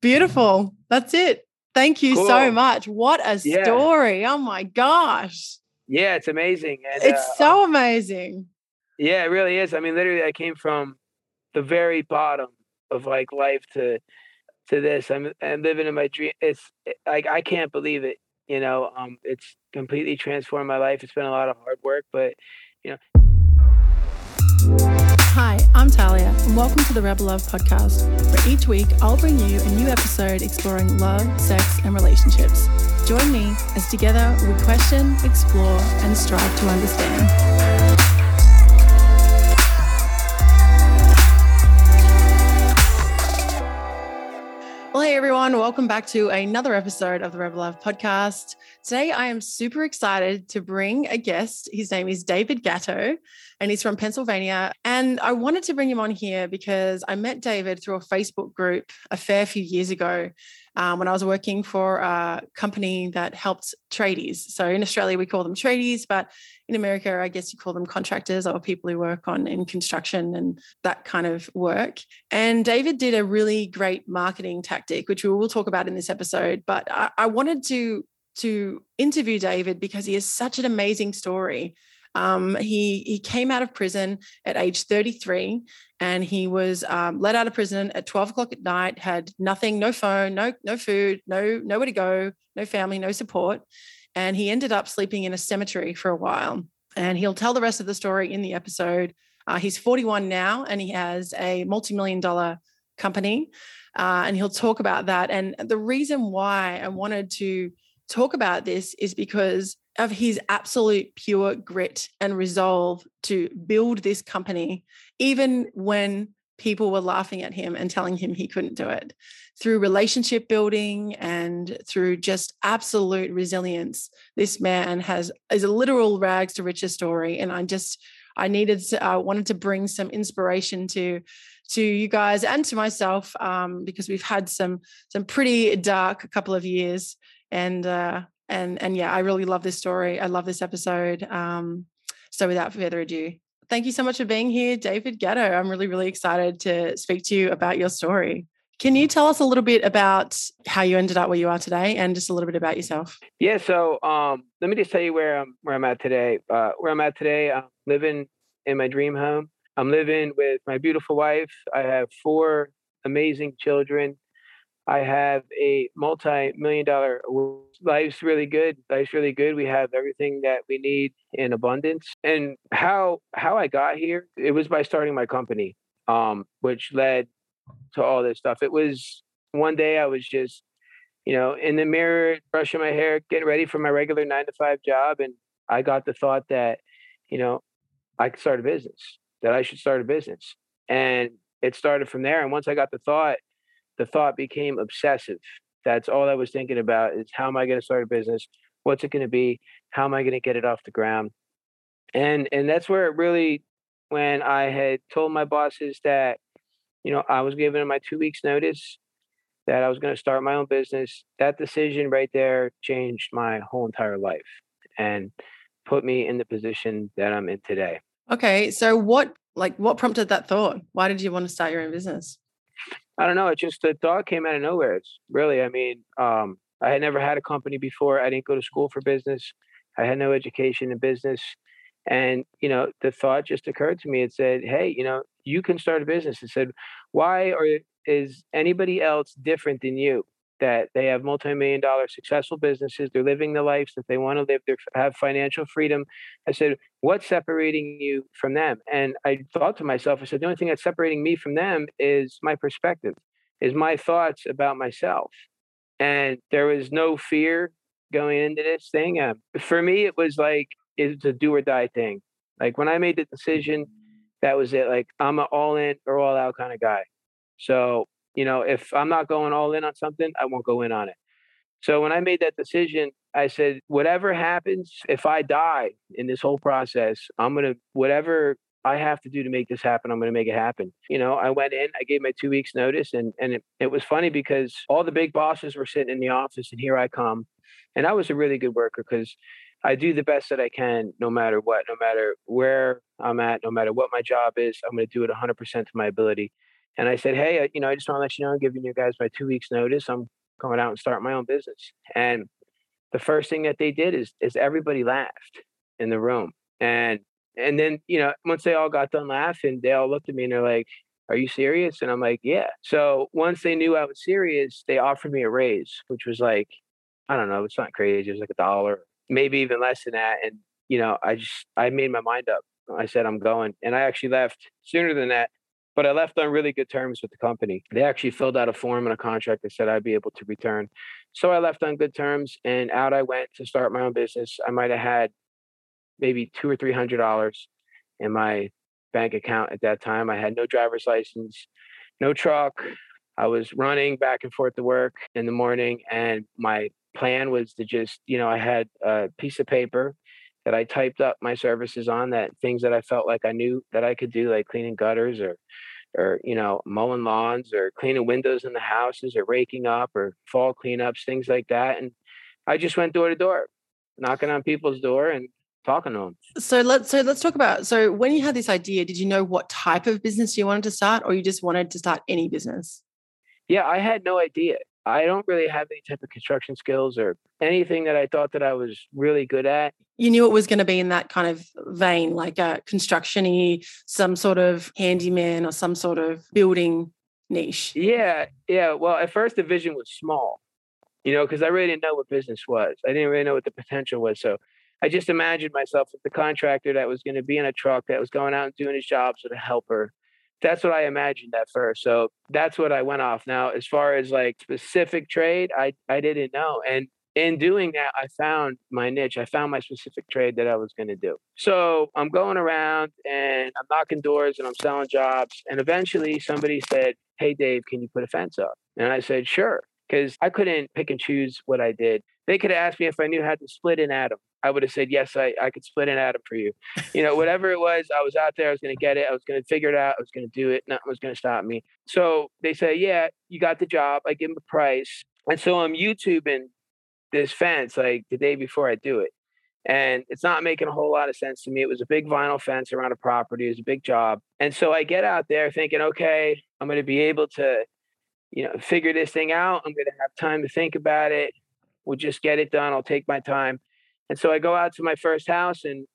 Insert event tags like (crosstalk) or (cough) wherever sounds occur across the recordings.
Beautiful. That's it. Thank you cool. so much. What a yeah. story. Oh my gosh. Yeah, it's amazing. And, it's uh, so amazing. Yeah, it really is. I mean, literally, I came from the very bottom of like life to to this. I'm I'm living in my dream. It's like I can't believe it. You know, um, it's completely transformed my life. It's been a lot of hard work, but you know. Hi, I'm Talia, and welcome to the Rebel Love podcast, where each week I'll bring you a new episode exploring love, sex, and relationships. Join me as together we question, explore, and strive to understand. Everyone, welcome back to another episode of the Rebel Love podcast. Today I am super excited to bring a guest. His name is David Gatto and he's from Pennsylvania. And I wanted to bring him on here because I met David through a Facebook group a fair few years ago um, when I was working for a company that helped tradies. So in Australia, we call them tradies, but in America, I guess you call them contractors or people who work on in construction and that kind of work. And David did a really great marketing tactic, which we will talk about in this episode. But I, I wanted to to interview David because he has such an amazing story. Um, he he came out of prison at age 33, and he was um, let out of prison at 12 o'clock at night. Had nothing, no phone, no no food, no nowhere to go, no family, no support, and he ended up sleeping in a cemetery for a while. And he'll tell the rest of the story in the episode. Uh, he's 41 now, and he has a multi-million dollar company, uh, and he'll talk about that. And the reason why I wanted to talk about this is because of his absolute pure grit and resolve to build this company, even when people were laughing at him and telling him he couldn't do it. Through relationship building and through just absolute resilience this man has is a literal rags to riches story and i just i needed to, uh, wanted to bring some inspiration to to you guys and to myself um, because we've had some some pretty dark couple of years and uh, and and yeah, I really love this story. I love this episode. Um, so without further ado, thank you so much for being here, David Gatto. I'm really really excited to speak to you about your story. Can you tell us a little bit about how you ended up where you are today, and just a little bit about yourself? Yeah. So um, let me just tell you where I'm where I'm at today. Uh, where I'm at today, I'm living in my dream home. I'm living with my beautiful wife. I have four amazing children. I have a multi-million dollar life's really good. Life's really good. We have everything that we need in abundance. And how how I got here, it was by starting my company, um, which led to all this stuff. It was one day I was just, you know, in the mirror, brushing my hair, getting ready for my regular nine to five job, and I got the thought that, you know, I could start a business. That I should start a business, and it started from there. And once I got the thought the thought became obsessive. That's all I was thinking about is how am I going to start a business? What's it going to be? How am I going to get it off the ground? And and that's where it really when I had told my bosses that you know I was them my 2 weeks notice that I was going to start my own business, that decision right there changed my whole entire life and put me in the position that I'm in today. Okay, so what like what prompted that thought? Why did you want to start your own business? I don't know. It just the thought came out of nowhere. It's really, I mean, um, I had never had a company before. I didn't go to school for business. I had no education in business. And, you know, the thought just occurred to me. It said, Hey, you know, you can start a business. It said, why are is anybody else different than you? That they have multi-million dollar successful businesses they're living the lives that they want to live they have financial freedom. I said what's separating you from them? And i thought to myself i said the only thing that's separating me from them is my perspective is my thoughts about myself. And there was no fear going into this thing um, for me it was like it's a do or die thing. Like when i made the decision that was it like i'm an all in or all out kind of guy. So you know, if I'm not going all in on something, I won't go in on it. So when I made that decision, I said, whatever happens, if I die in this whole process, I'm going to, whatever I have to do to make this happen, I'm going to make it happen. You know, I went in, I gave my two weeks notice and, and it, it was funny because all the big bosses were sitting in the office and here I come. And I was a really good worker because I do the best that I can, no matter what, no matter where I'm at, no matter what my job is, I'm going to do it 100% to my ability. And I said, Hey, uh, you know, I just want to let you know, I'm giving you guys my two weeks notice. I'm going out and start my own business. And the first thing that they did is is everybody laughed in the room. And and then, you know, once they all got done laughing, they all looked at me and they're like, Are you serious? And I'm like, Yeah. So once they knew I was serious, they offered me a raise, which was like, I don't know, it's not crazy. It was like a dollar, maybe even less than that. And, you know, I just I made my mind up. I said I'm going. And I actually left sooner than that. But I left on really good terms with the company. They actually filled out a form and a contract that said I'd be able to return. So I left on good terms and out I went to start my own business. I might have had maybe two or three hundred dollars in my bank account at that time. I had no driver's license, no truck. I was running back and forth to work in the morning, and my plan was to just, you know, I had a piece of paper that I typed up my services on that things that I felt like I knew that I could do, like cleaning gutters or or you know mowing lawns or cleaning windows in the houses or raking up or fall cleanups things like that and i just went door to door knocking on people's door and talking to them so let's so let's talk about so when you had this idea did you know what type of business you wanted to start or you just wanted to start any business? Yeah i had no idea. I don't really have any type of construction skills or anything that I thought that I was really good at. You knew it was going to be in that kind of vein, like a constructiony, some sort of handyman or some sort of building niche. Yeah, yeah. Well, at first the vision was small, you know, because I really didn't know what business was. I didn't really know what the potential was. So I just imagined myself with the contractor that was going to be in a truck that was going out and doing his jobs with a helper that's what I imagined at first. So that's what I went off. Now, as far as like specific trade, I I didn't know. And in doing that, I found my niche. I found my specific trade that I was going to do. So I'm going around and I'm knocking doors and I'm selling jobs. And eventually somebody said, Hey, Dave, can you put a fence up? And I said, Sure. Because I couldn't pick and choose what I did. They could have asked me if I knew how to split an atom. I would have said, yes, I, I could split an atom for you. You know, whatever it was, I was out there, I was going to get it. I was going to figure it out. I was going to do it. Nothing was going to stop me. So they say, yeah, you got the job. I give them a price. And so I'm YouTubing this fence like the day before I do it. And it's not making a whole lot of sense to me. It was a big vinyl fence around a property. It was a big job. And so I get out there thinking, okay, I'm going to be able to, you know, figure this thing out. I'm going to have time to think about it. We'll just get it done. I'll take my time. And so I go out to my first house and,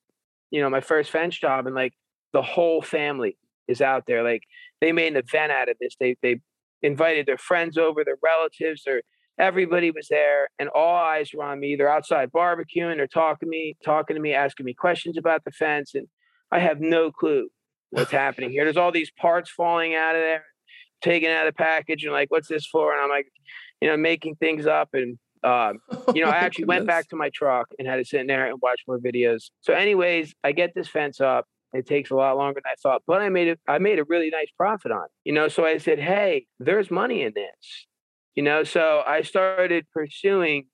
you know, my first fence job, and like the whole family is out there. Like they made an event out of this. They they invited their friends over, their relatives, or everybody was there, and all eyes were on me. They're outside barbecuing, they're talking to me, talking to me, asking me questions about the fence, and I have no clue what's happening here. There's all these parts falling out of there, taken out of the package, and like, what's this for? And I'm like, you know, making things up and um, you know, I (laughs) actually went back to my truck and had to sit in there and watch more videos. So, anyways, I get this fence up. It takes a lot longer than I thought, but I made it. I made a really nice profit on it. You know, so I said, "Hey, there's money in this." You know, so I started pursuing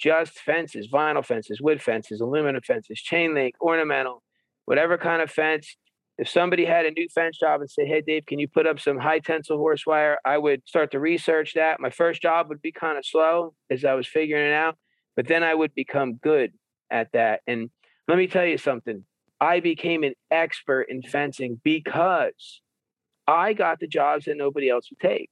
just fences, vinyl fences, wood fences, aluminum fences, chain link, ornamental, whatever kind of fence if somebody had a new fence job and said, Hey, Dave, can you put up some high tensile horse wire? I would start to research that. My first job would be kind of slow as I was figuring it out, but then I would become good at that. And let me tell you something I became an expert in fencing because I got the jobs that nobody else would take.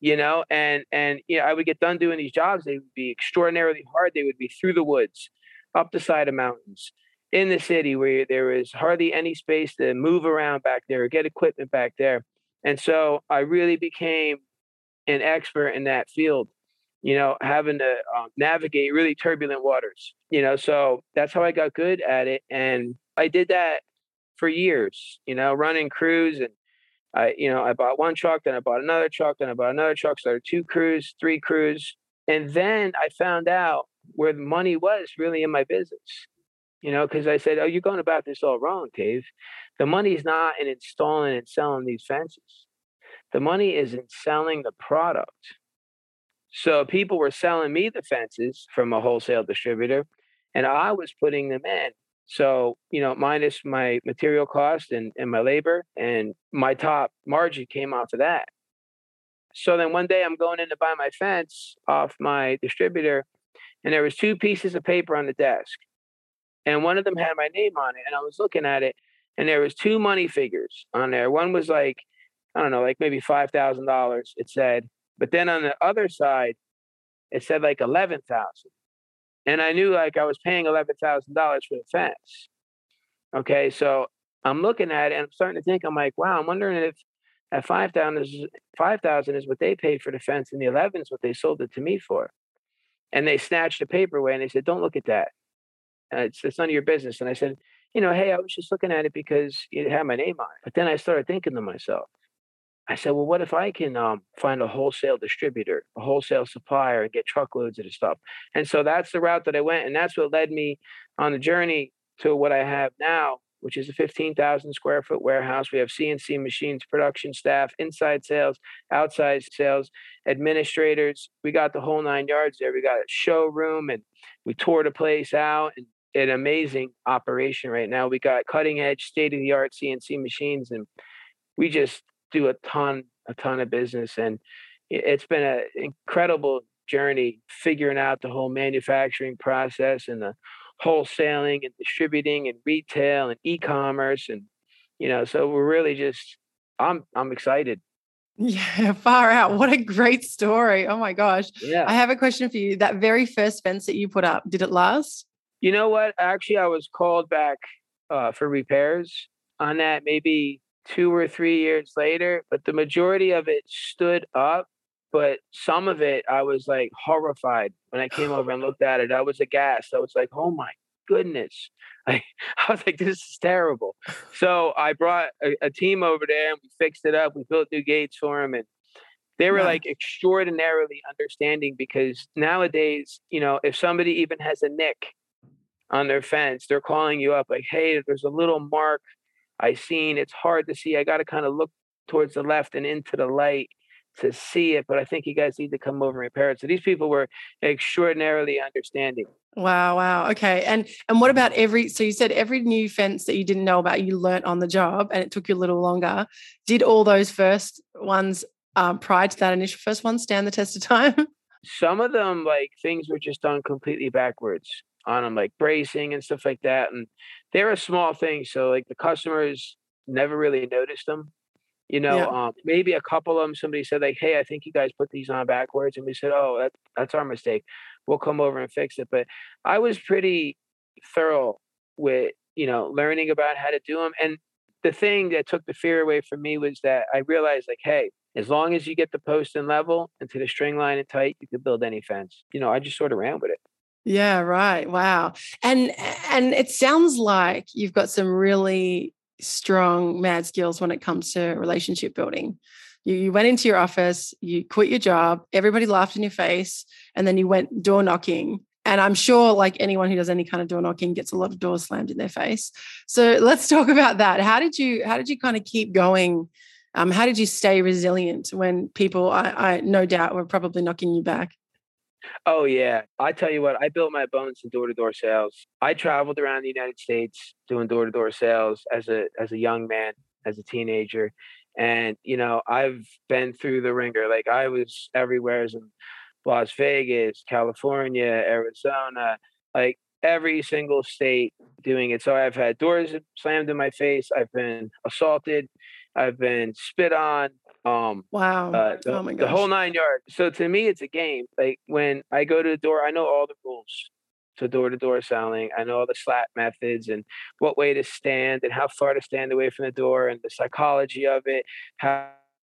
You know, and and you know, I would get done doing these jobs. They would be extraordinarily hard. They would be through the woods, up the side of mountains, in the city where there was hardly any space to move around back there or get equipment back there. And so I really became an expert in that field, you know, having to um, navigate really turbulent waters, you know, so that's how I got good at it. And I did that for years, you know, running crews and I, you know, I bought one truck, then I bought another truck, then I bought another truck, started two crews, three crews. And then I found out where the money was really in my business you know, because I said, "Oh, you're going about this all wrong, Dave. The money's not in installing and selling these fences. The money is in selling the product." So people were selling me the fences from a wholesale distributor, and I was putting them in. So, you know, minus my material cost and, and my labor, and my top margin came off of that. So then one day I'm going in to buy my fence off my distributor, and there was two pieces of paper on the desk and one of them had my name on it and i was looking at it and there was two money figures on there one was like I don't know, like maybe five thousand dollars. It said, but then on the other side, it said like eleven thousand, and I knew like I was paying eleven thousand dollars for the fence. Okay, so I'm looking at it and I'm starting to think, I'm like, wow, I'm wondering if at five thousand is five thousand is what they paid for the fence, and the eleven is what they sold it to me for. And they snatched the paper away and they said, "Don't look at that. Uh, it's it's none of your business." And I said, "You know, hey, I was just looking at it because it had my name on it." But then I started thinking to myself, I said, "Well, what if I can um, find a wholesale distributor, a wholesale supplier, and get truckloads of the stuff?" And so that's the route that I went, and that's what led me on the journey to what I have now, which is a 15,000 square foot warehouse. We have CNC machines, production staff, inside sales, outside sales, administrators. We got the whole nine yards there. We got a showroom and we tore the place out and an amazing operation right now. We got cutting edge, state of the art CNC machines, and we just do a ton, a ton of business. And it's been an incredible journey figuring out the whole manufacturing process and the wholesaling and distributing and retail and e-commerce and you know so we're really just i'm i'm excited. Yeah (laughs) far out. What a great story. Oh my gosh. Yeah. I have a question for you. That very first fence that you put up did it last? You know what? Actually i was called back uh, for repairs on that maybe two or three years later but the majority of it stood up but some of it I was like horrified when I came over and (laughs) looked at it. I was aghast. I was like, oh my goodness. (laughs) I, I was like, this is terrible. So I brought a, a, team over there and we fixed it up. We built new gates for them and they were nice. like extraordinarily understanding because nowadays, you know, if somebody even has a nick on their fence, they're calling you up like, hey, there's a little mark I seen. It's hard to see. I got to kind of look towards the left and into the light to see it, but I think you guys need to come over and repair it. So these people were extraordinarily understanding. Wow, wow. Okay. And and what about every so you said every new fence that you didn't know about you learnt on the job and it took you a little longer. Did all those first ones um, prior to that initial first one stand the test of time? (laughs) Some of them like things were just done completely backwards on them, like bracing and stuff like that. And they're a small thing. So like the customers never really noticed them you know, yeah. um, maybe a couple of them, somebody said like, "Hey, I think you guys put these on backwards," and we said, "Oh, that, that's our mistake. We'll come over and fix it." But I was pretty thorough with you know learning about how to do them, and the thing that took the fear away from me was that I realized like, hey, as long as you get the post in level and to the string line and tight, you can build any fence. You know, I just sort of ran with it. Yeah, right. Wow. And and it sounds like you've got some really strong mad skills when it comes to relationship building. You, you went into your office, you quit your job, everybody laughed in your face, and then you went door knocking. And I'm sure, like anyone who does any kind of door knocking, gets a lot of doors slammed in their face. So let's (laughs) talk about that. How did you how did you kind of keep going? Um, how did you stay resilient when people, I, I no doubt, were probably knocking you back? Oh yeah, I tell you what, I built my bones in door to door sales. I traveled around the United States doing door to door sales as a as a young man, as a teenager, and you know I've been through the ringer. Like I was everywhere, in Las Vegas, California, Arizona, like every single state doing it. So I've had doors slammed in my face. I've been assaulted. I've been spit on. Um, wow. Uh, the, oh my gosh. the whole nine yards. So to me, it's a game. Like when I go to the door, I know all the rules to door to door selling. I know all the slap methods and what way to stand and how far to stand away from the door and the psychology of it, how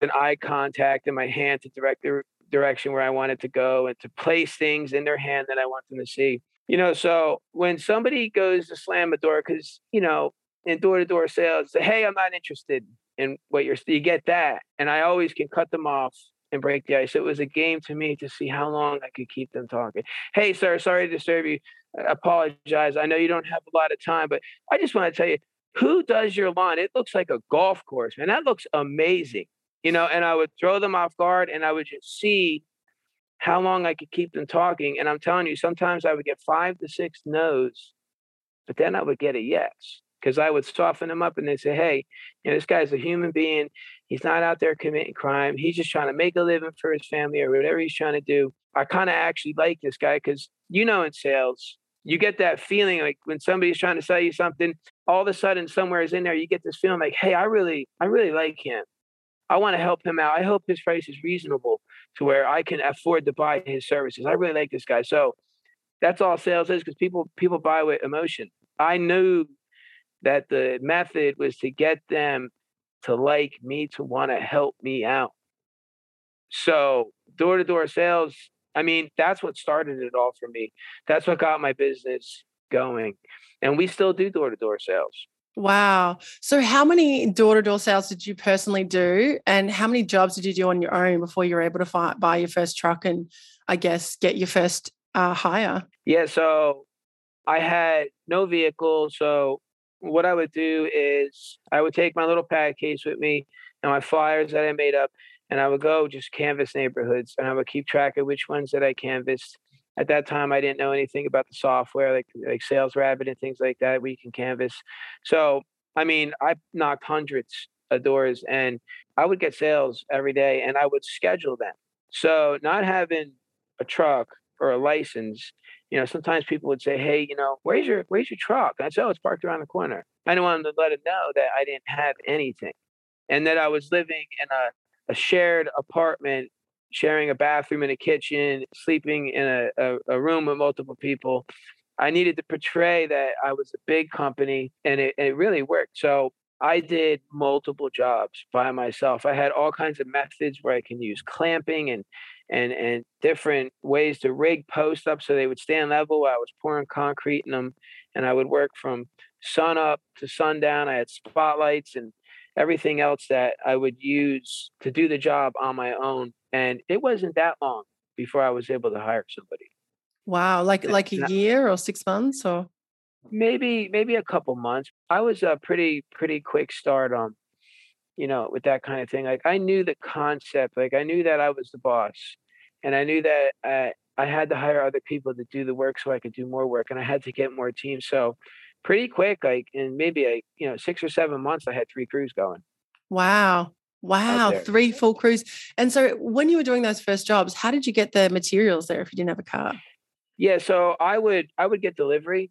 an eye contact and my hand to direct the direction where I want it to go and to place things in their hand that I want them to see. You know, so when somebody goes to slam a door, because, you know, in door to door sales, say, hey, I'm not interested and what you're you get that and i always can cut them off and break the ice. It was a game to me to see how long i could keep them talking. Hey sir sorry to disturb you. I apologize. I know you don't have a lot of time but i just want to tell you who does your lawn? It looks like a golf course man. That looks amazing you know and i would throw them off guard and i would just see how long i could keep them talking and i'm telling you sometimes i would get five to six no's but then i would get a yes because I would soften them up and they say, hey, you know, this guy's a human being. He's not out there committing crime. He's just trying to make a living for his family or whatever he's trying to do. I kind of actually like this guy because, you know, in sales, you get that feeling like when somebody's trying to sell you something, all of a sudden somewhere is in there, you get this feeling like, hey, I really, I really like him. I want to help him out. I hope his price is reasonable to where I can afford to buy his services. I really like this guy. So that's all sales is because people people buy with emotion. I knew that the method was to get them to like me, to want to help me out. So door to door sales, I mean, that's what started it all for me. That's what got my business going. And we still do door to door sales. Wow. So, how many door to door sales did you personally do? And how many jobs did you do on your own before you were able to fi- buy your first truck and, I guess, get your first uh, hire? Yeah. So, I had no vehicle. So, what I would do is I would take my little pad case with me and my flyers that I made up, and I would go just canvas neighborhoods and I would keep track of which ones that I canvassed. At that time i didn't know anything about the software like like SalesRabbit and things like that we can canvas so i mean i knocked hundreds of doors and i would get sales every day and i would schedule them. So not having a truck or a license you know sometimes people would say hey you know where's your where's your truck and i'd say oh it's parked around the corner i didn't want them to let it know that i didn't have anything and that i was living in a, a shared apartment sharing a bathroom and a kitchen, sleeping in a, a, a, room with multiple people. I needed to portray that I was a big company and it, it really worked. So I did multiple jobs by myself. I had all kinds of methods where I can use clamping and and and different ways to rig posts up so they would stand level while I was pouring concrete in them. And I would work from sun up to sundown. I had spotlights and everything else that I would use to do the job on my own. And it wasn't that long before I was able to hire somebody. Wow, like like a year or six months or maybe maybe a couple months. I was a pretty pretty quick start on, you know, with that kind of thing. Like I knew the concept. Like I knew that I was the boss, and I knew that I, I had to hire other people to do the work so I could do more work, and I had to get more teams. So pretty quick, like in maybe a you know six or seven months, I had three crews going. Wow. Wow, three full crews. And so when you were doing those first jobs, how did you get the materials there if you didn't have a car? Yeah, so I would I would get delivery,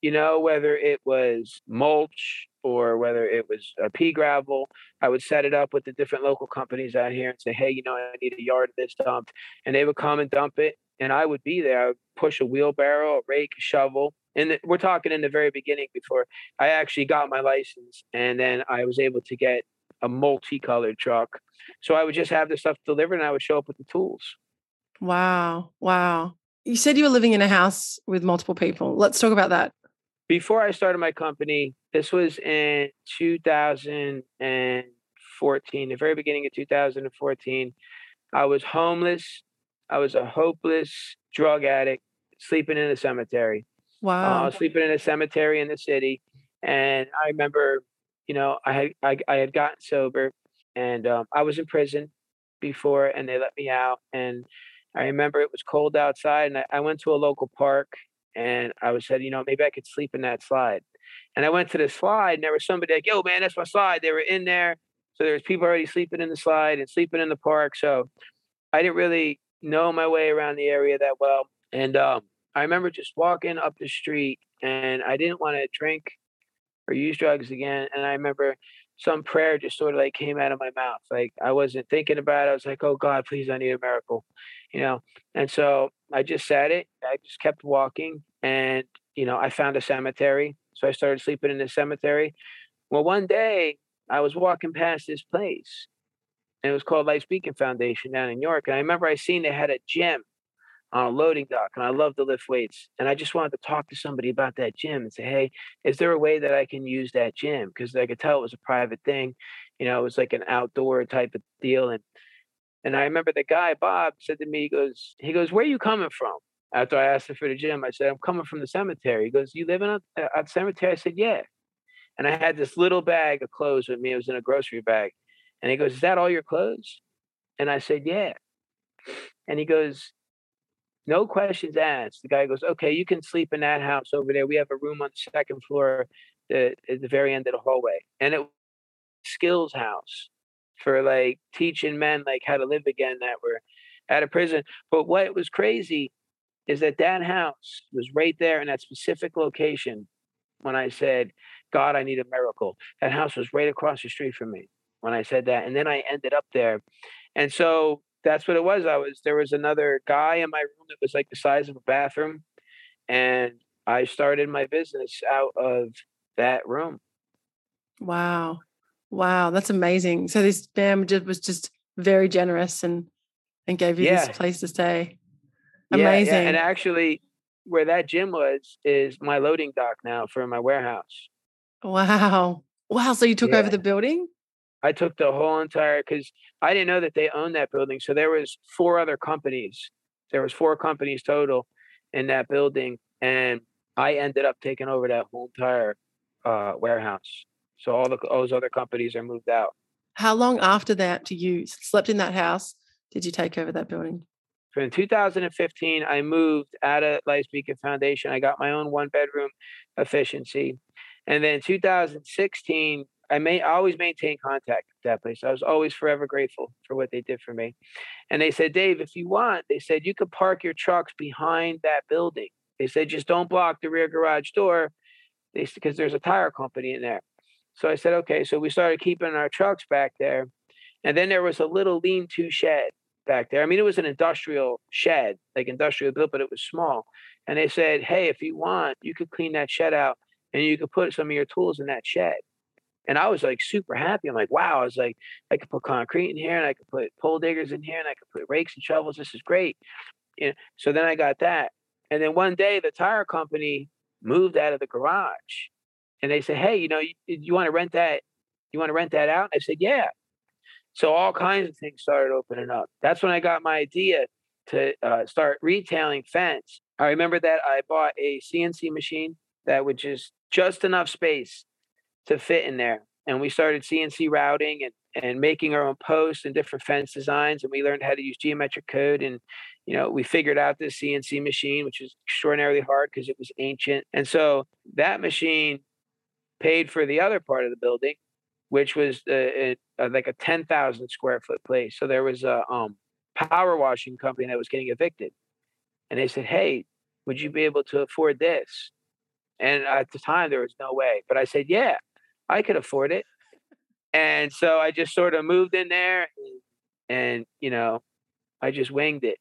you know, whether it was mulch or whether it was a pea gravel. I would set it up with the different local companies out here and say, hey, you know, I need a yard of this dumped. And they would come and dump it. And I would be there. I would push a wheelbarrow, a rake, a shovel. And we're talking in the very beginning before I actually got my license. And then I was able to get a multicolored truck. So I would just have the stuff delivered and I would show up with the tools. Wow. Wow. You said you were living in a house with multiple people. Let's talk about that. Before I started my company, this was in 2014, the very beginning of 2014. I was homeless. I was a hopeless drug addict sleeping in a cemetery. Wow. Uh, sleeping in a cemetery in the city. And I remember you know, I had I, I had gotten sober, and um, I was in prison before, and they let me out. And I remember it was cold outside, and I, I went to a local park, and I was said, you know, maybe I could sleep in that slide. And I went to the slide, and there was somebody like, "Yo, man, that's my slide." They were in there, so there was people already sleeping in the slide and sleeping in the park. So I didn't really know my way around the area that well, and um, I remember just walking up the street, and I didn't want to drink or use drugs again. And I remember some prayer just sort of like came out of my mouth. Like I wasn't thinking about it. I was like, oh God, please, I need a miracle, you know? And so I just said it. I just kept walking and, you know, I found a cemetery. So I started sleeping in the cemetery. Well, one day I was walking past this place and it was called Life Beacon Foundation down in York. And I remember I seen they had a gym on a loading dock and I love to lift weights. And I just wanted to talk to somebody about that gym and say, hey, is there a way that I can use that gym? Because I could tell it was a private thing. You know, it was like an outdoor type of deal. And and I remember the guy, Bob, said to me, he goes, he goes, Where are you coming from? After I asked him for the gym, I said, I'm coming from the cemetery. He goes, You live in a, uh, a cemetery? I said, Yeah. And I had this little bag of clothes with me. It was in a grocery bag. And he goes, Is that all your clothes? And I said, Yeah. And he goes, no questions asked. The guy goes, okay, you can sleep in that house over there. We have a room on the second floor the, at the very end of the hallway. And it was skills house for like teaching men like how to live again that were out of prison. But what was crazy is that that house was right there in that specific location when I said, God, I need a miracle. That house was right across the street from me. when I said that. And then I ended up there. And so that's what it was. I was there was another guy in my room that was like the size of a bathroom. And I started my business out of that room. Wow. Wow. That's amazing. So this fam just was just very generous and and gave you yeah. this place to stay. Amazing. Yeah, yeah. And actually where that gym was is my loading dock now for my warehouse. Wow. Wow. So you took yeah. over the building? I took the whole entire because I didn't know that they owned that building. So there was four other companies. There was four companies total in that building, and I ended up taking over that whole entire uh, warehouse. So all the those other companies are moved out. How long after that do you slept in that house? Did you take over that building? In 2015, I moved out of Beacon Foundation. I got my own one bedroom efficiency. And then 2016, I may always maintain contact with that place. I was always forever grateful for what they did for me. And they said, Dave, if you want, they said you could park your trucks behind that building. They said just don't block the rear garage door. They because there's a tire company in there. So I said, okay. So we started keeping our trucks back there. And then there was a little lean-to shed back there. I mean, it was an industrial shed, like industrial built, but it was small. And they said, hey, if you want, you could clean that shed out and you could put some of your tools in that shed. And I was like super happy. I'm like, wow. I was like, I could put concrete in here and I could put pole diggers in here and I could put rakes and shovels. This is great. You know, so then I got that. And then one day the tire company moved out of the garage and they said, Hey, you know, you, you want to rent that? You want to rent that out? I said, Yeah. So all kinds of things started opening up. That's when I got my idea to uh, start retailing fence. I remember that I bought a CNC machine that would just just enough space to fit in there. And we started CNC routing and, and making our own posts and different fence designs. And we learned how to use geometric code. And, you know, we figured out this CNC machine, which was extraordinarily hard because it was ancient. And so that machine paid for the other part of the building, which was uh, uh, like a 10,000 square foot place. So there was a um, power washing company that was getting evicted. And they said, Hey, would you be able to afford this? And at the time, there was no way. But I said, Yeah, I could afford it. And so I just sort of moved in there and you know, I just winged it.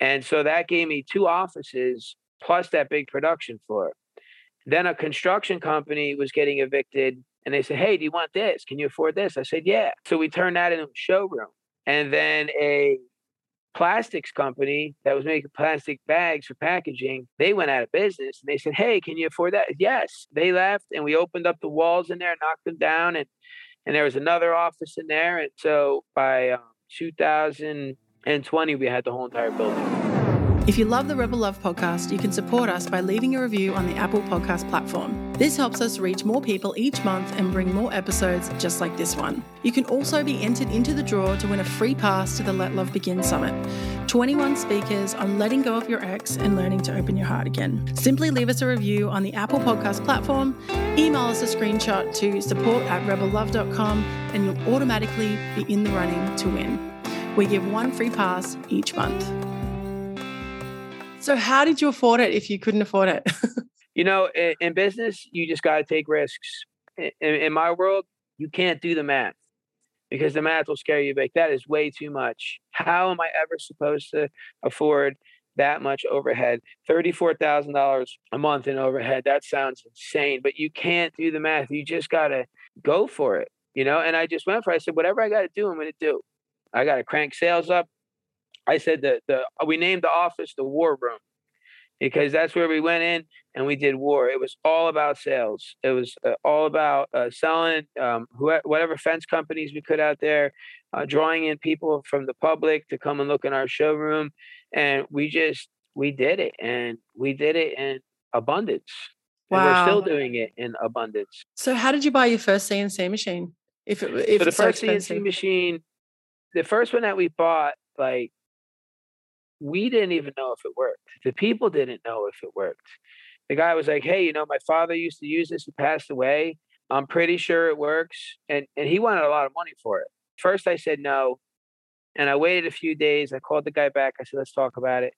And so that gave me two offices plus that big production floor. Then a construction company was getting evicted and they said, Hey, do you want this? Can you afford this? I said, Yeah. So we turned that into a showroom. And then a plastics company that was making plastic bags for packaging, they went out of business and they said, Hey, can you afford that? Yes. They left and we opened up the walls in there, knocked them down, and and there was another office in there. And so by um, 2020, we had the whole entire building. If you love the Rebel Love podcast, you can support us by leaving a review on the Apple Podcast platform. This helps us reach more people each month and bring more episodes just like this one. You can also be entered into the draw to win a free pass to the Let Love Begin Summit 21 speakers on letting go of your ex and learning to open your heart again. Simply leave us a review on the Apple Podcast platform, email us a screenshot to support at rebellove.com, and you'll automatically be in the running to win. We give one free pass each month. So, how did you afford it if you couldn't afford it? (laughs) you know, in, in, business, you just got to take risks. In, in, my world, you can't do the math because the math will scare you. Like, that is way too much. How am I ever supposed to afford that much overhead? $34,000 a month in overhead. That sounds insane, but you can't do the math. You just got to go for it, you know? And I just went for it. I said, whatever I got to do, I'm going to do. I got to crank sales up. I said that the we named the office the War Room because that's where we went in and we did war. It was all about sales. It was uh, all about uh, selling um, whoever, whatever fence companies we could out there, uh, drawing in people from the public to come and look in our showroom, and we just we did it, and we did it in abundance. Wow. And we're still doing it in abundance. So, how did you buy your first CNC machine? If it if so the first so CNC machine, the first one that we bought, like we didn't even know if it worked. The people didn't know if it worked. The guy was like, "Hey, you know, my father used to use this. He passed away. I'm pretty sure it works." And and he wanted a lot of money for it. First, I said no, and I waited a few days. I called the guy back. I said, "Let's talk about it."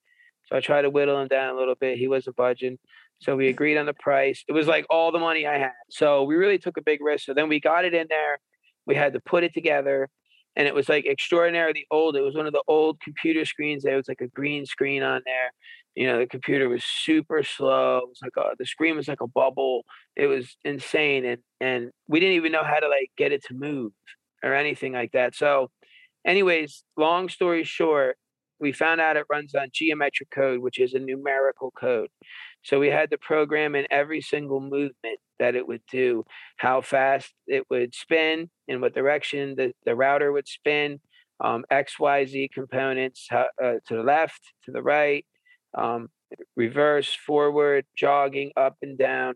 So I tried to whittle him down a little bit. He wasn't budging. So we agreed on the price. It was like all the money I had. So we really took a big risk. So then we got it in there We had to put it together and it was like extraordinarily old. It was one of the old computer screens. There was like a green screen on there. You know, the computer was super slow. It was like a, the screen was like a bubble. It was insane, and and we didn't even know how to like get it to move or anything like that. So, anyways, long story short, we found out it runs on geometric code, which is a numerical code. So we had to program in every single movement that it would do, how fast it would spin, in what direction the, the router would spin, um, X, Y, Z components uh, to the left, to the right, um, reverse, forward, jogging, up and down.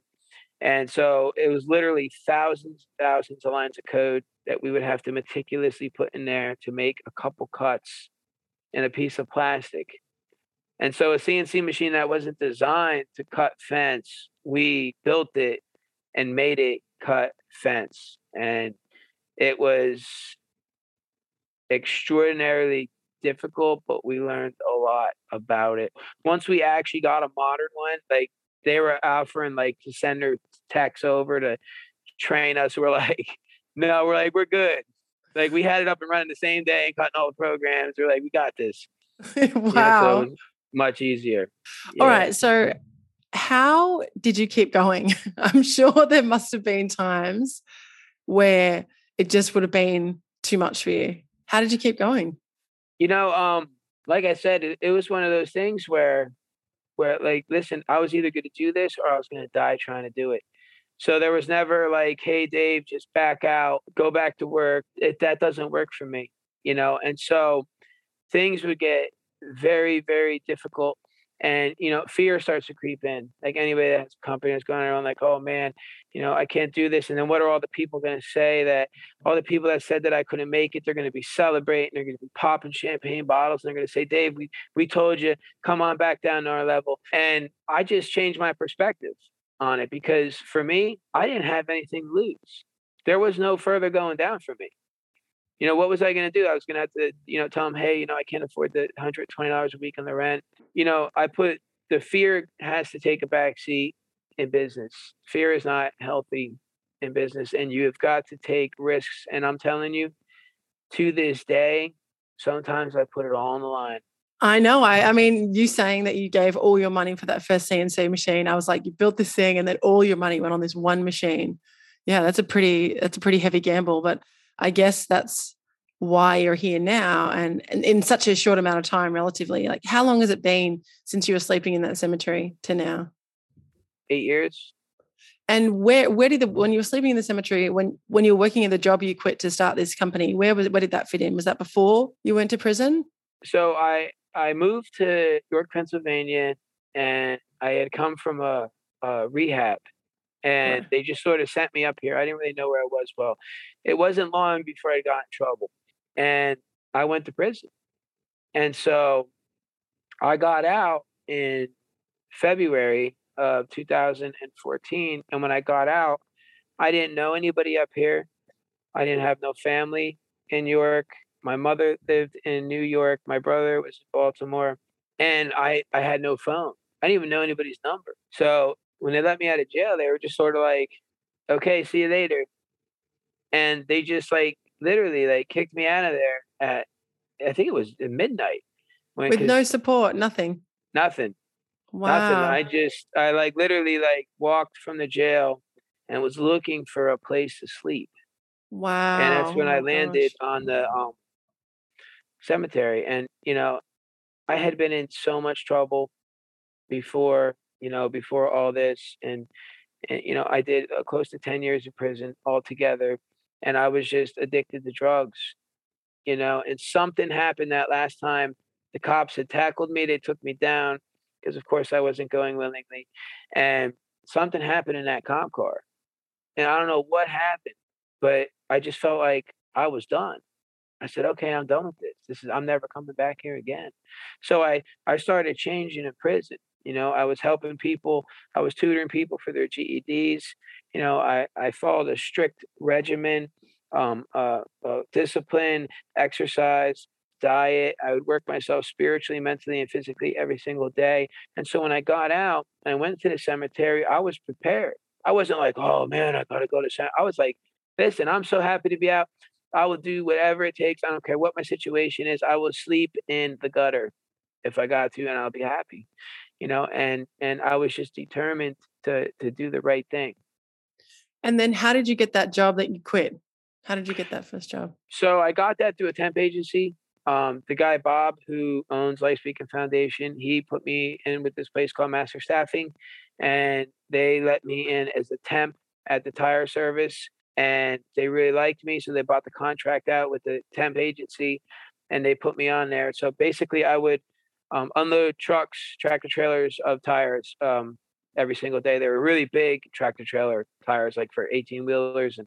And so it was literally thousands and thousands of lines of code that we would have to meticulously put in there to make a couple cuts in a piece of plastic. And so a CNC machine that wasn't designed to cut fence, we built it and made it cut fence. And it was extraordinarily difficult, but we learned a lot about it. Once we actually got a modern one, like they were offering like to send their techs over to train us. (laughs) We're like, no, we're like, we're good. Like we had it up and running the same day and cutting all the programs. We're like, we got this. (laughs) wow. so much easier. Yeah. All right. So how did you keep going? (laughs) I'm sure there must have been times where it just would have been too much for you. How did you keep going? You know, um, like I said, it, it was one of those things where where like, listen, I was either going to do this or I was going to die trying to do it. So there was never like, hey, Dave, just back out, go back to work. It, that doesn't work for me, you know? And so things would get very, very difficult and you know fear starts to creep in. Like anybody that has a company that's going around like oh man you know i can't do this and then what are all the people going to say that all the people that said that i couldn't make it they're going to be celebrating they're going to be popping champagne bottles and they're going to say dave we, we told you come on back down to our level and i just changed my perspective on it because for me i didn't have anything to lose. There was no further going down for me you know, what was I going to do? I was going to have to, you know, tell them, hey, you know, I can't afford the $120 a week on the rent. You know, I put the fear has to take a back seat in business. Fear is not healthy in business, and you have got to take risks. And I'm telling you, to this day, sometimes I put it all on the line. I know. I, I mean, you saying that you gave all your money for that first CNC machine. I was like, you built this thing, and then all your money went on this one machine. Yeah, that's a pretty that's a pretty heavy gamble, but I guess that's why you're here now and, and, in such a short amount of time relatively like how long has it been since you were sleeping in that cemetery to now? Eight years. And where where did the when you were sleeping in the cemetery when when you were working in the job you quit to start this company where was where did that fit in? Was that before you went to prison? So i i moved to york pennsylvania and i had come from a, a rehab and they just sort of sent me up here. I didn't really know where I was. Well, it wasn't long before I got in trouble, and I went to prison. And so I got out in February of 2014. And when I got out, I didn't know anybody up here. I didn't have no family in New York. My mother lived in New York. My brother was in Baltimore. And I, I had no phone. I didn't even know anybody's number. So when they let me out of jail, they were just sort of like, okay, see you later. And they just like literally like kicked me out of there at, I think it was midnight. When, With no support, nothing. Nothing. Wow. Nothing. I just, I like literally like walked from the jail and was looking for a place to sleep. Wow. And that's when oh I landed gosh. on the um, cemetery. And, you know, I had been in so much trouble before you know, before all this. And, and you know, I did uh, close to 10 years in prison altogether. And I was just addicted to drugs, you know, and something happened that last time the cops had tackled me. They took me down because, of course, I wasn't going willingly. And something happened in that cop car. And I don't know what happened, but I just felt like I was done. I said, okay, I'm done with this. This is I'm never coming back here again. So I I started changing in prison. You know, I was helping people, I was tutoring people for their GEDs. You know, I, I followed a strict regimen, um, uh, uh, discipline, exercise, diet. I would work myself spiritually, mentally, and physically every single day. And so when I got out and went to the cemetery, I was prepared. I wasn't like, oh man, I got to go to cemetery. I was like, listen, I'm so happy to be out. I will do whatever it takes. I don't care what my situation is. I will sleep in the gutter if I got to, and I'll be happy. You know, and and I was just determined to to do the right thing. And then how did you get that job that you quit? How did you get that first job? So I got that through a temp agency. Um, the guy Bob, who owns Life Speaking Foundation, he put me in with this place called Master Staffing, and they let me in as a temp at the tire service. And they really liked me, so they bought the contract out with the temp agency, and they put me on there. So basically, I would um, unload trucks, tractor trailers of tires um, every single day. They were really big tractor trailer tires, like for 18 wheelers and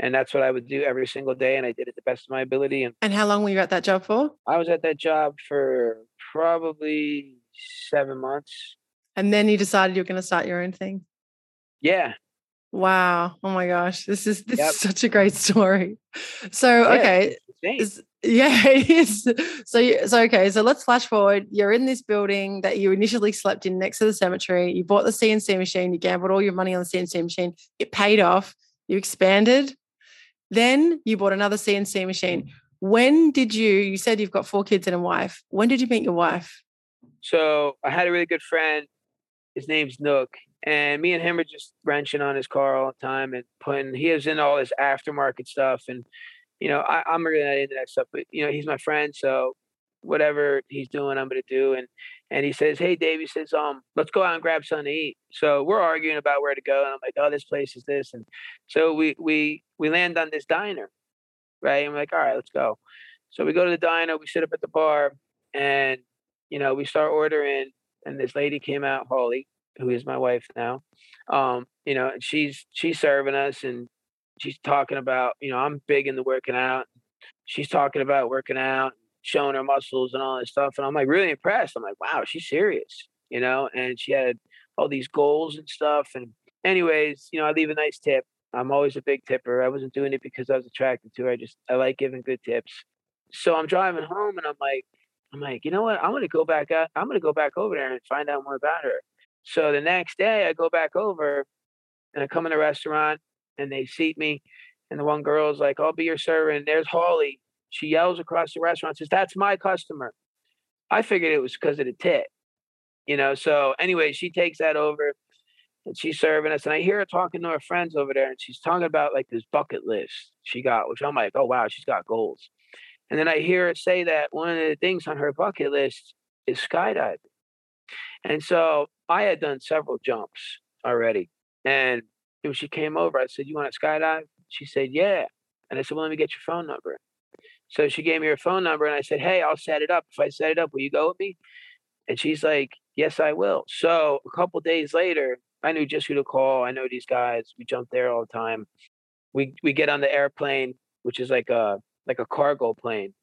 and that's what I would do every single day, and I did it the best of my ability. And and how long were you at that job for? I was at that job for probably seven months. And then you decided you're going to start your own thing. Yeah. Wow. Oh my gosh. This is this yep. is such a great (laughs) story. So yeah, okay. Yeah, (laughs) it is. So so okay. So let's flash forward. You're in this building that you initially slept in next to the cemetery. You bought the CNC machine. You gambled all your money on the CNC machine. It paid off. You expanded. Then you bought another CNC machine. When did you, you said you've got four kids and a wife. When did you meet your wife? So I had a really good friend. His name's Nook. And me and him are just wrenching on his car all the time and putting, he is in all this aftermarket stuff. And, you know, I, I'm really not into that stuff, but, you know, he's my friend. So whatever he's doing, I'm to do. And, and he says, Hey, Dave, he says, um, let's go out and grab something to eat. So we're arguing about where to go. And I'm like, Oh, this place is this. And so we, we, we land on this diner, right? And we're like, All right, let's go. So we go to the diner, we sit up at the bar and, you know, we start ordering. And this lady came out, Holly, who is my wife now. Um, you know, and she's, she's serving us and she's talking about, you know, I'm big into working out. She's talking about working out showing her muscles and all this stuff. And I'm like really impressed. I'm like, wow, she's serious, you know? And she had all these goals and stuff. And anyways, you know, I leave a nice tip. I'm always a big tipper. I wasn't doing it because I was attracted to her. I just I like giving good tips. So I'm driving home and I'm like, I'm like, you know what? I'm gonna go back out. I'm gonna go back over there and find out more about her. So the next day I go back over and I come in the restaurant and they seat me and the one girl's like, I'll be your server. And there's Holly she yells across the restaurant, says, That's my customer. I figured it was because of the tip, you know. So, anyway, she takes that over and she's serving us. And I hear her talking to her friends over there, and she's talking about like this bucket list she got, which I'm like, Oh, wow, she's got goals. And then I hear her say that one of the things on her bucket list is skydiving. And so I had done several jumps already. And when she came over, I said, You want to skydive? She said, Yeah. And I said, Well, let me get your phone number. So she gave me her phone number and I said, Hey, I'll set it up. If I set it up, will you go with me? And she's like, Yes, I will. So a couple days later, I knew just who to call. I know these guys. We jump there all the time. We we get on the airplane, which is like a like a cargo plane.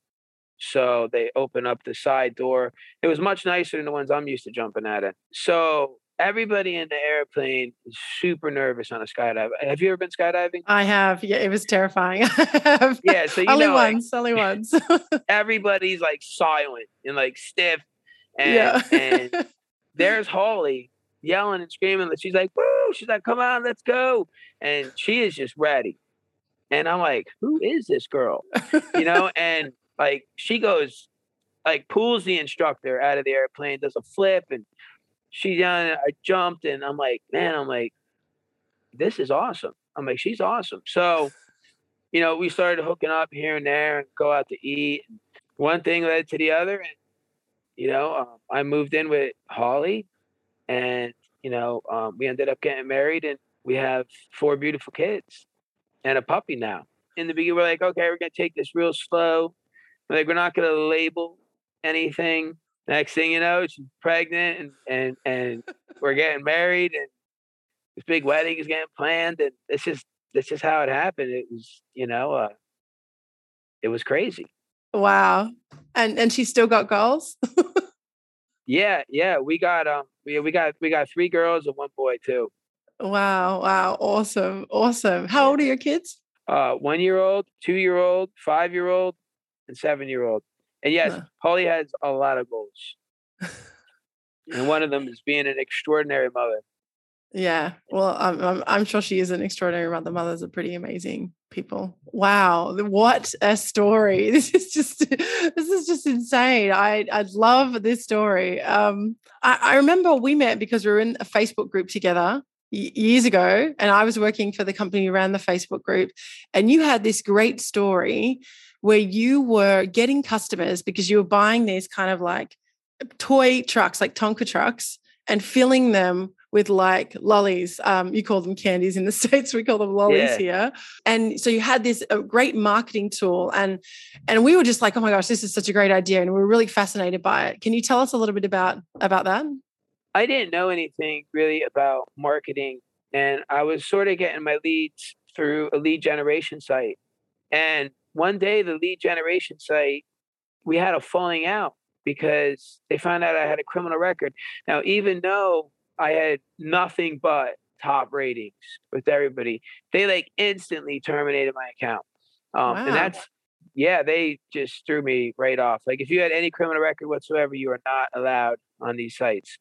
So they open up the side door. It was much nicer than the ones I'm used to jumping at it. So everybody in the airplane is super nervous on a skydive. Have you ever been skydiving? I have. Yeah, it was terrifying. (laughs) yeah, so you only know, once, like, only (laughs) once. (laughs) everybody's like silent and like stiff, and, yeah. and there's Holly yelling and screaming. She's like, "Woo!" She's like, "Come on, let's go!" And she is just ready. And I'm like, "Who is this girl?" You know, and like she goes, like pulls the instructor out of the airplane, does a flip, and she down. I jumped and I'm like, man, I'm like, this is awesome. I'm like, she's awesome. So, you know, we started hooking up here and there and go out to eat. One thing led to the other. And, you know, um, I moved in with Holly and, you know, um, we ended up getting married and we have four beautiful kids and a puppy now. In the beginning, we're like, okay, we're going to take this real slow. We're like, we're not going to label anything next thing you know, she's pregnant and and and we're getting married and this big wedding is getting planned and it's just that's just how it happened. It was, you know, uh, it was crazy. Wow. And and she still got goals? (laughs) yeah, yeah. We got um we we got we got three girls and one boy too. Wow, wow, awesome, awesome. How old are your kids? Uh one year old, two year old, five year old, and seven year old. And yes, huh. Holly has a lot of goals. (laughs) and one of them is being an extraordinary mother. Yeah. Well, I'm, I'm, I'm sure she is an extraordinary mother. Mothers are pretty amazing people. Wow. What a story. (laughs) This is just, this is just insane. I, I love this story. Um, I, I remember we met because we were in a Facebook group together years ago and I was working for the company around the Facebook group and you had this great story where you were getting customers because you were buying these kind of like toy trucks like Tonka trucks and filling them with like lollies. Um, you call them candies in the (laughs) States, we call them lollies yeah. here. And so you had this great marketing tool and and we were just like, oh my gosh, this is such a great idea. And we were really fascinated by it. Can you tell us a little bit about about that? I didn't know anything really about marketing. And I was sort of getting my leads through a lead generation site. And one day the lead generation site, we had a falling out because they found out I had a criminal record. Now, even though I had nothing but top ratings with everybody. They like instantly terminated my account. Um, wow. And that's, yeah, they just threw me right off. Like if you had any criminal record whatsoever, you are not allowed on these sites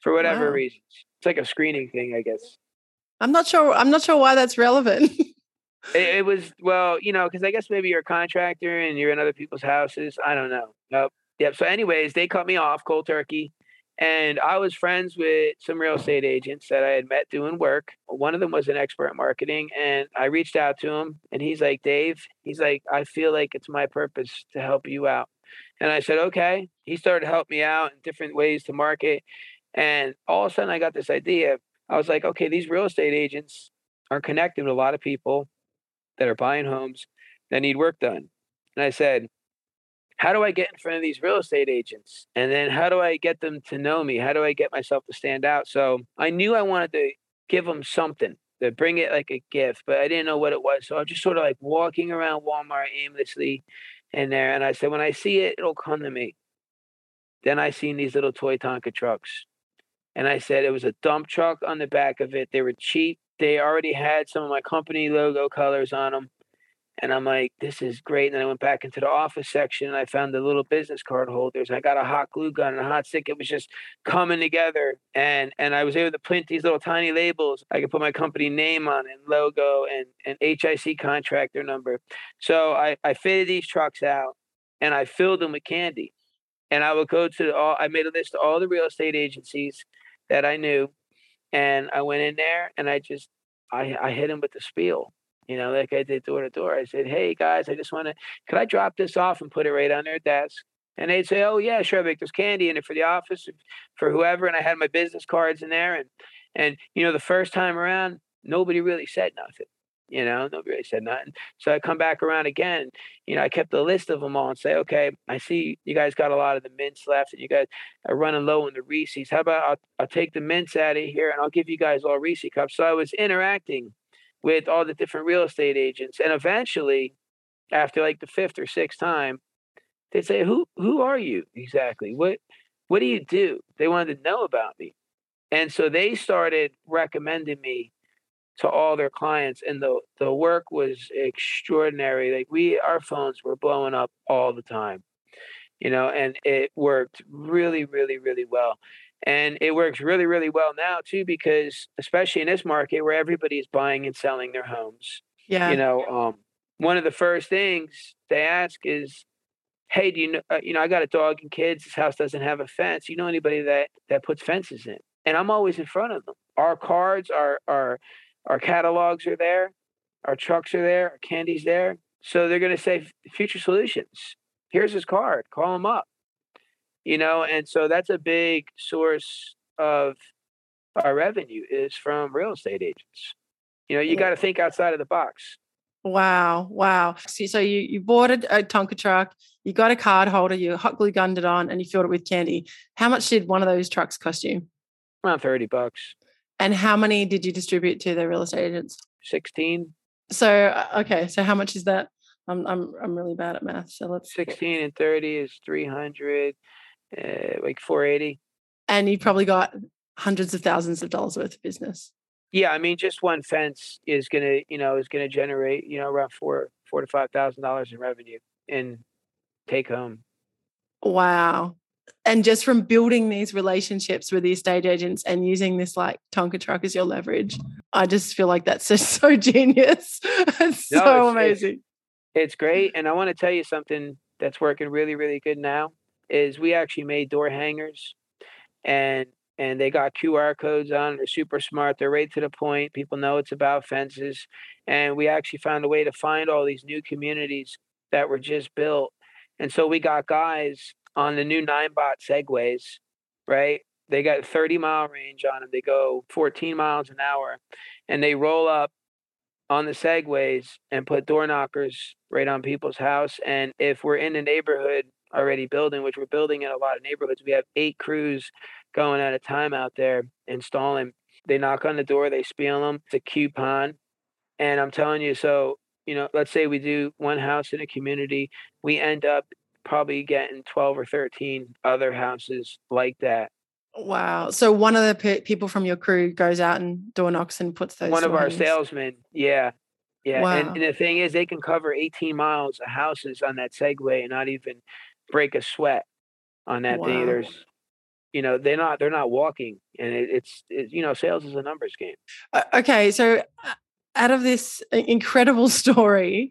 for whatever wow. reasons. It's like a screening thing, I guess. I'm not sure. I'm not sure why that's relevant. (laughs) it, it, was well, you know, because I guess maybe you're a contractor and you're in other people's houses. I don't know. Nope. Yep. So, anyways, they cut me off cold turkey. And I was friends with some real estate agents that I had met doing work. One of them was an expert in marketing. And I reached out to him and he's like, Dave, he's like, I feel like it's my purpose to help you out. And I said, okay. He started to help me out in different ways to market. And all of a sudden, I got this idea. I was like, okay, these real estate agents are connected with a lot of people that are buying homes that need work done. And I said, how do I get in front of these real estate agents? And then how do I get them to know me? How do I get myself to stand out? So I knew I wanted to give them something to bring it like a gift, but I didn't know what it was. So I'm just sort of like walking around Walmart aimlessly in there. And I said, when I see it, it'll come to me. Then I seen these little toy Tonka trucks. And I said it was a dump truck on the back of it. They were cheap. They already had some of my company logo colors on them. And I'm like, this is great. And then I went back into the office section and I found the little business card holders. I got a hot glue gun and a hot stick. It was just coming together. And and I was able to print these little tiny labels. I could put my company name on it, logo and, and HIC contractor number. So I, I fitted these trucks out and I filled them with candy. And I would go to all I made a list of all the real estate agencies that I knew. And I went in there and I just I, I hit them with the spiel you know, like I did door to door. I said, "Hey guys, I just want to, could I drop this off and put it right on their desk?" And they'd say, "Oh yeah, sure, Vic. There's candy in it for the office, for whoever." And I had my business cards in there, and and you know, the first time around, nobody really said nothing. You know, nobody said nothing. So I come back around again. You know, I kept the list of them all and say, "Okay, I see you guys got a lot of the mints left, and you guys are running low on the Reese's. How about I'll, I'll take the mints out of here, and I'll give you guys all Reese cups." So I was interacting with all the different real estate agents. And eventually, after like the fifth or sixth time, they say, "Who who are you exactly? What what do you do?" They wanted to know about me, and so they started recommending me to all their clients, and the the work was extraordinary. Like we, our phones were blowing up all the time, you know, and it worked really, really, really well. And it works really, really well now too, because especially in this market where everybody is buying and selling their homes. Yeah. You know, um, one of the first things they ask is, "Hey, do you know? Uh, you know, I got a dog and kids. This house doesn't have a fence. You know anybody that that puts fences in?" And I'm always in front of them. Our cards, are our our catalogs are there, our trucks are there, our candies there. So they're going to say, "Future Solutions. Here's his card. Call him up." you know and so that's a big source of our revenue is from real estate agents you know you got to think outside of the box wow wow so, so you, you bought a, a tonka truck you got a card holder you hot glue gunned it on and you filled it with candy how much did one of those trucks cost you around 30 bucks and how many did you distribute to the real estate agents 16 so uh, okay so how much is that i'm i'm, I'm really bad at math so let's 16 and 30 is 300 uh, like 480. And you probably got hundreds of thousands of dollars worth of business. Yeah, I mean, just one fence is gonna, you know, is gonna generate, you know, around four, four to five thousand dollars in revenue and take home. Wow. And just from building these relationships with the estate agents and using this like Tonka truck as your leverage, I just feel like that's just so (laughs) genius. it's no, so it's, amazing. It's, it's great. And I want to tell you something that's working really, really good now is we actually made door hangers and and they got QR codes on. They're super smart. They're right to the point. People know it's about fences. And we actually found a way to find all these new communities that were just built. And so we got guys on the new Ninebot segways, right? They got 30 mile range on them. They go 14 miles an hour and they roll up on the segways and put door knockers right on people's house. And if we're in a neighborhood already building, which we're building in a lot of neighborhoods, we have eight crews going at a time out there installing. They knock on the door, they spiel them. It's a coupon. And I'm telling you, so, you know, let's say we do one house in a community, we end up probably getting 12 or 13 other houses like that. Wow. So one of the pe- people from your crew goes out and door knocks and puts those. One of our salesmen. Yeah. Yeah. Wow. And, and, the thing is, they can cover 18 miles of houses on that Segway and not even break a sweat on that wow. thing. There's, you know, they're not, they're not walking and it, it's, it, you know, sales is a numbers game. Uh, okay. So out of this incredible (laughs) story,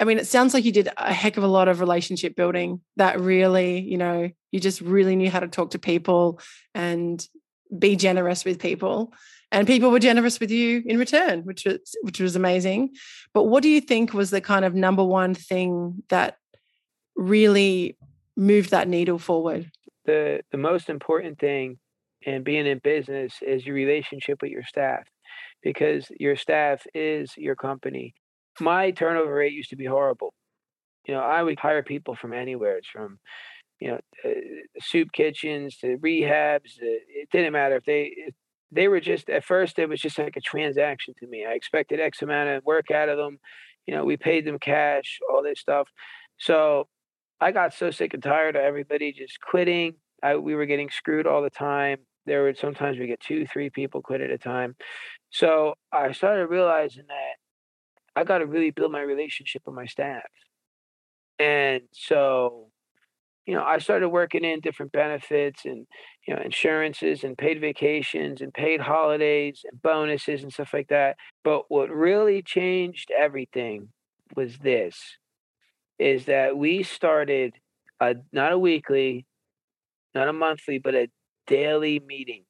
I mean, it sounds like you did a heck of a lot of relationship building that really, you know, you just really knew how to talk to people and be generous with people. And people were generous with you in return, which was which was amazing. But what do you think was the kind of number one thing that really moved that needle forward? The the most important thing in being in business is your relationship with your staff because your staff is your company my turnover rate used to be horrible. You know, I would hire people from anywhere. It's from, you know, uh, soup kitchens to rehabs. Uh, it didn't matter if they if they were just at first it was just like a transaction to me. I expected X amount of work out of them. You know, we paid them cash, all this stuff. So I got so sick and tired of everybody just quitting. I, we were getting screwed all the time. There would sometimes we get two, three people quit at a time. So I started realizing that I got to really build my relationship with my staff. And so, you know, I started working in different benefits and, you know, insurances and paid vacations and paid holidays and bonuses and stuff like that. But what really changed everything was this is that we started a, not a weekly, not a monthly, but a daily meeting.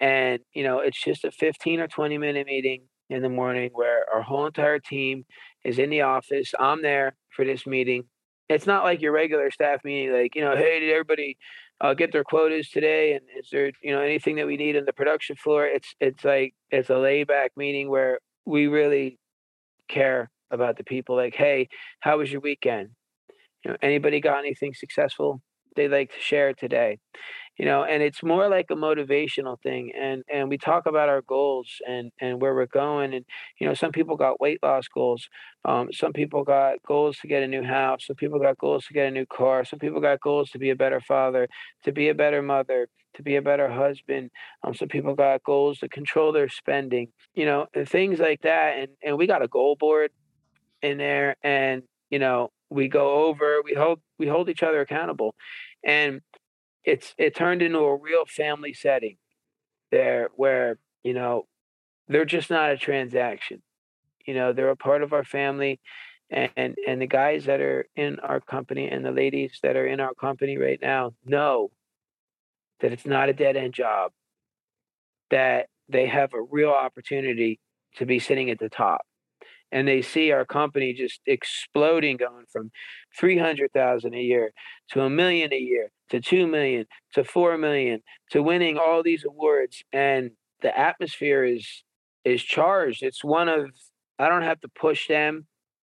And, you know, it's just a 15 or 20 minute meeting in the morning where our whole entire team is in the office. I'm there for this meeting. It's not like your regular staff meeting, like, you know, hey, did everybody uh, get their quotas today? And is there, you know, anything that we need on the production floor? It's it's like it's a layback meeting where we really care about the people. Like, hey, how was your weekend? You know, anybody got anything successful they'd like to share today? You know and it's more like a motivational thing and and we talk about our goals and and where we're going and you know some people got weight loss goals um, some people got goals to get a new house some people got goals to get a new car some people got goals to be a better father to be a better mother to be a better husband um, some people got goals to control their spending you know and things like that and and we got a goal board in there and you know we go over we hold we hold each other accountable and it's it turned into a real family setting there where you know they're just not a transaction. You know they're a part of our family and and the guys that are in our company and the ladies that are in our company right now know that it's not a dead end job that they have a real opportunity to be sitting at the top and they see our company just exploding going from 300,000 a year to a million a year to 2 million to 4 million to winning all these awards and the atmosphere is is charged. It's one of i don't have to push them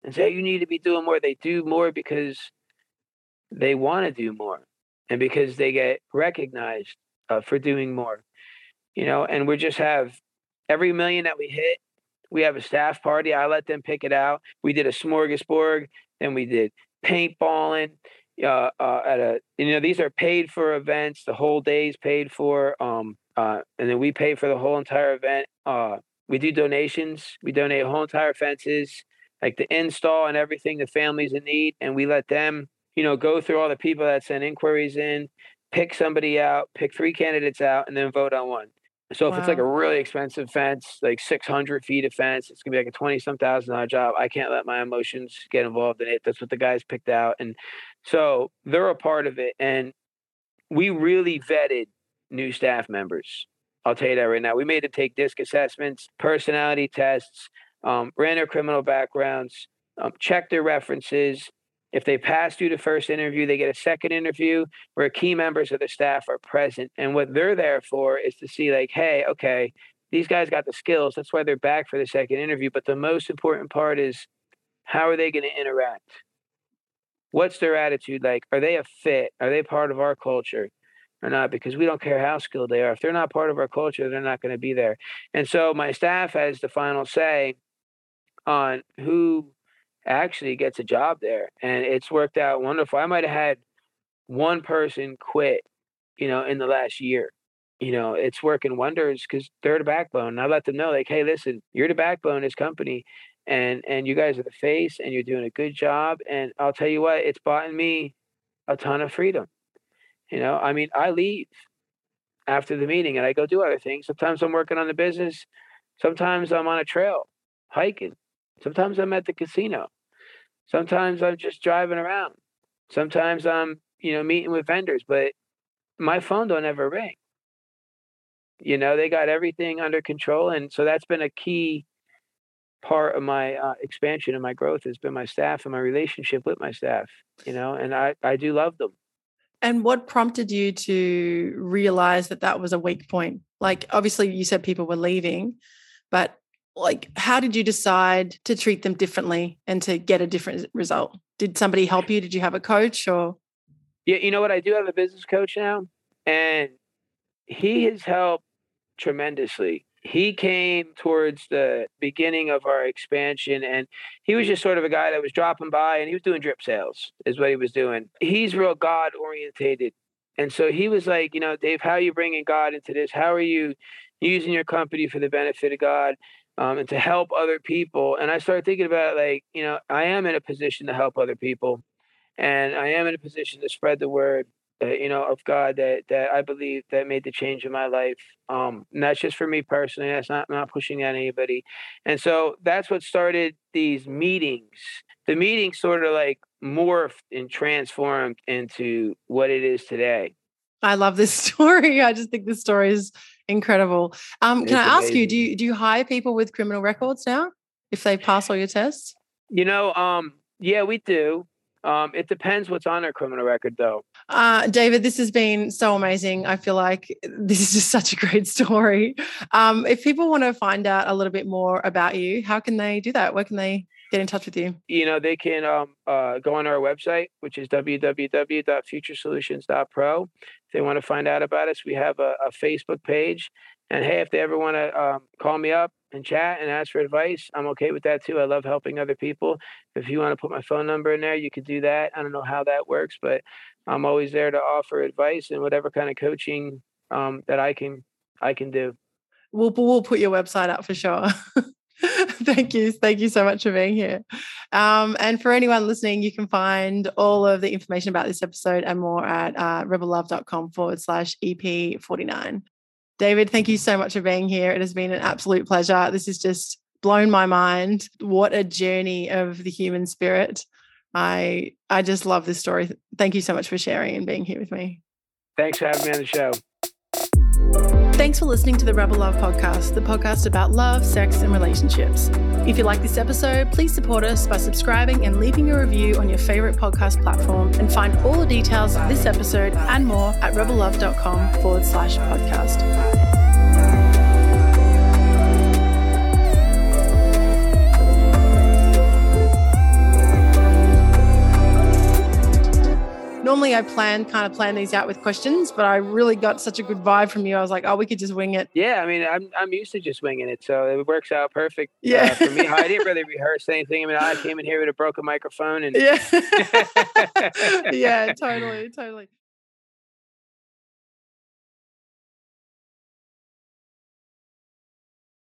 and say you need to be doing more. They do more because they want to do more and because they get recognized uh, for doing more you know and we just have every million that we hit we have a staff party. I let them pick it out. We did a smorgasbord. Then we did paintballing. Uh, uh, at a you know these are paid for events. The whole day's paid for. Um, uh, and then we pay for the whole entire event. Uh, we do donations. We donate whole entire fences, like the install and everything the families in need, and we let them, you know, go through all the people that send inquiries in, pick somebody out, pick three candidates out, and then vote on one. So if wow. it's like a really expensive fence, like 600 feet of fence, it's gonna be like a 20 some thousand dollar job. I can't let my emotions get involved in it. That's what the guys picked out. And so they're a part of it. And we really vetted new staff members. I'll tell you that right now. We made them take disc assessments, personality tests, um, ran their criminal backgrounds, um, checked their references, if they pass through the first interview, they get a second interview where key members of the staff are present. And what they're there for is to see, like, hey, okay, these guys got the skills. That's why they're back for the second interview. But the most important part is how are they going to interact? What's their attitude like? Are they a fit? Are they part of our culture or not? Because we don't care how skilled they are. If they're not part of our culture, they're not going to be there. And so my staff has the final say on who actually gets a job there and it's worked out wonderful. I might have had one person quit, you know, in the last year. You know, it's working wonders because they're the backbone. And I let them know, like, hey, listen, you're the backbone of this company and and you guys are the face and you're doing a good job. And I'll tell you what, it's bought me a ton of freedom. You know, I mean, I leave after the meeting and I go do other things. Sometimes I'm working on the business. Sometimes I'm on a trail hiking. Sometimes I'm at the casino. Sometimes I'm just driving around. Sometimes I'm, you know, meeting with vendors, but my phone don't ever ring. You know, they got everything under control. And so that's been a key part of my uh, expansion and my growth has been my staff and my relationship with my staff, you know, and I, I do love them. And what prompted you to realize that that was a weak point? Like, obviously, you said people were leaving, but like how did you decide to treat them differently and to get a different result? Did somebody help you? Did you have a coach or? Yeah you know what? I do have a business coach now and he has helped tremendously. He came towards the beginning of our expansion and he was just sort of a guy that was dropping by and he was doing drip sales is what he was doing. He's real god orientated and so he was like you know dave how are you bringing god into this? How are you using your company for the benefit of god um, and to help other people. And I started thinking about like, you know, I am in a position to help other people, and I am in a position to spread the word, uh, you know, of God that that I believe that made the change in my life. Um, and that's just for me personally. That's not not pushing at anybody. And so that's what started these meetings. The meetings sort of like morphed and transformed into what it is today. I love this (laughs) story. I just think this story is incredible. Um, can I ask amazing. you, do you do you hire people with criminal records now if they pass all your tests? You know, um, yeah, we do. Um, it depends what's on their criminal record, though. Uh, David, this has been so amazing. I feel like this is just such a great (laughs) story. Um, if people want to find out a little bit more about you, how can they do that? Where can they get in touch with you? You know, they can um, uh, go on our website, which is www.futuresolutions.pro. They want to find out about us, we have a, a Facebook page. And hey, if they ever want to um, call me up and chat and ask for advice, I'm okay with that too. I love helping other people. If you want to put my phone number in there, you could do that. I don't know how that works, but I'm always there to offer advice and whatever kind of coaching um, that I can I can do. We'll we'll put your website up for sure. (laughs) (laughs) Thank you. Thank you so much for being here. Um, and for anyone listening, you can find all of the information about this episode and more at uh, rebellove.com forward slash EP49. David, thank you so much for being here. It has been an absolute pleasure. This has just blown my mind. What a journey of the human spirit. I I just love this story. Thank you so much for sharing and being here with me. Thanks for having me on the show. Thanks for listening to the Rebel Love podcast, the podcast about love, sex, and relationships. If you like this episode, please support us by subscribing and leaving a review on your favorite podcast platform and find all the details of this episode and more at rebellove.com forward slash podcast. Normally I plan kind of plan these out with questions, but I really got such a good vibe from you. I was like, oh, we could just wing it. Yeah, I mean, I'm I'm used to just winging it, so it works out perfect. Uh, yeah, uh, for me, I didn't really (laughs) rehearse anything. I mean, I came in here with a broken microphone and yeah, (laughs) (laughs) yeah, totally, totally.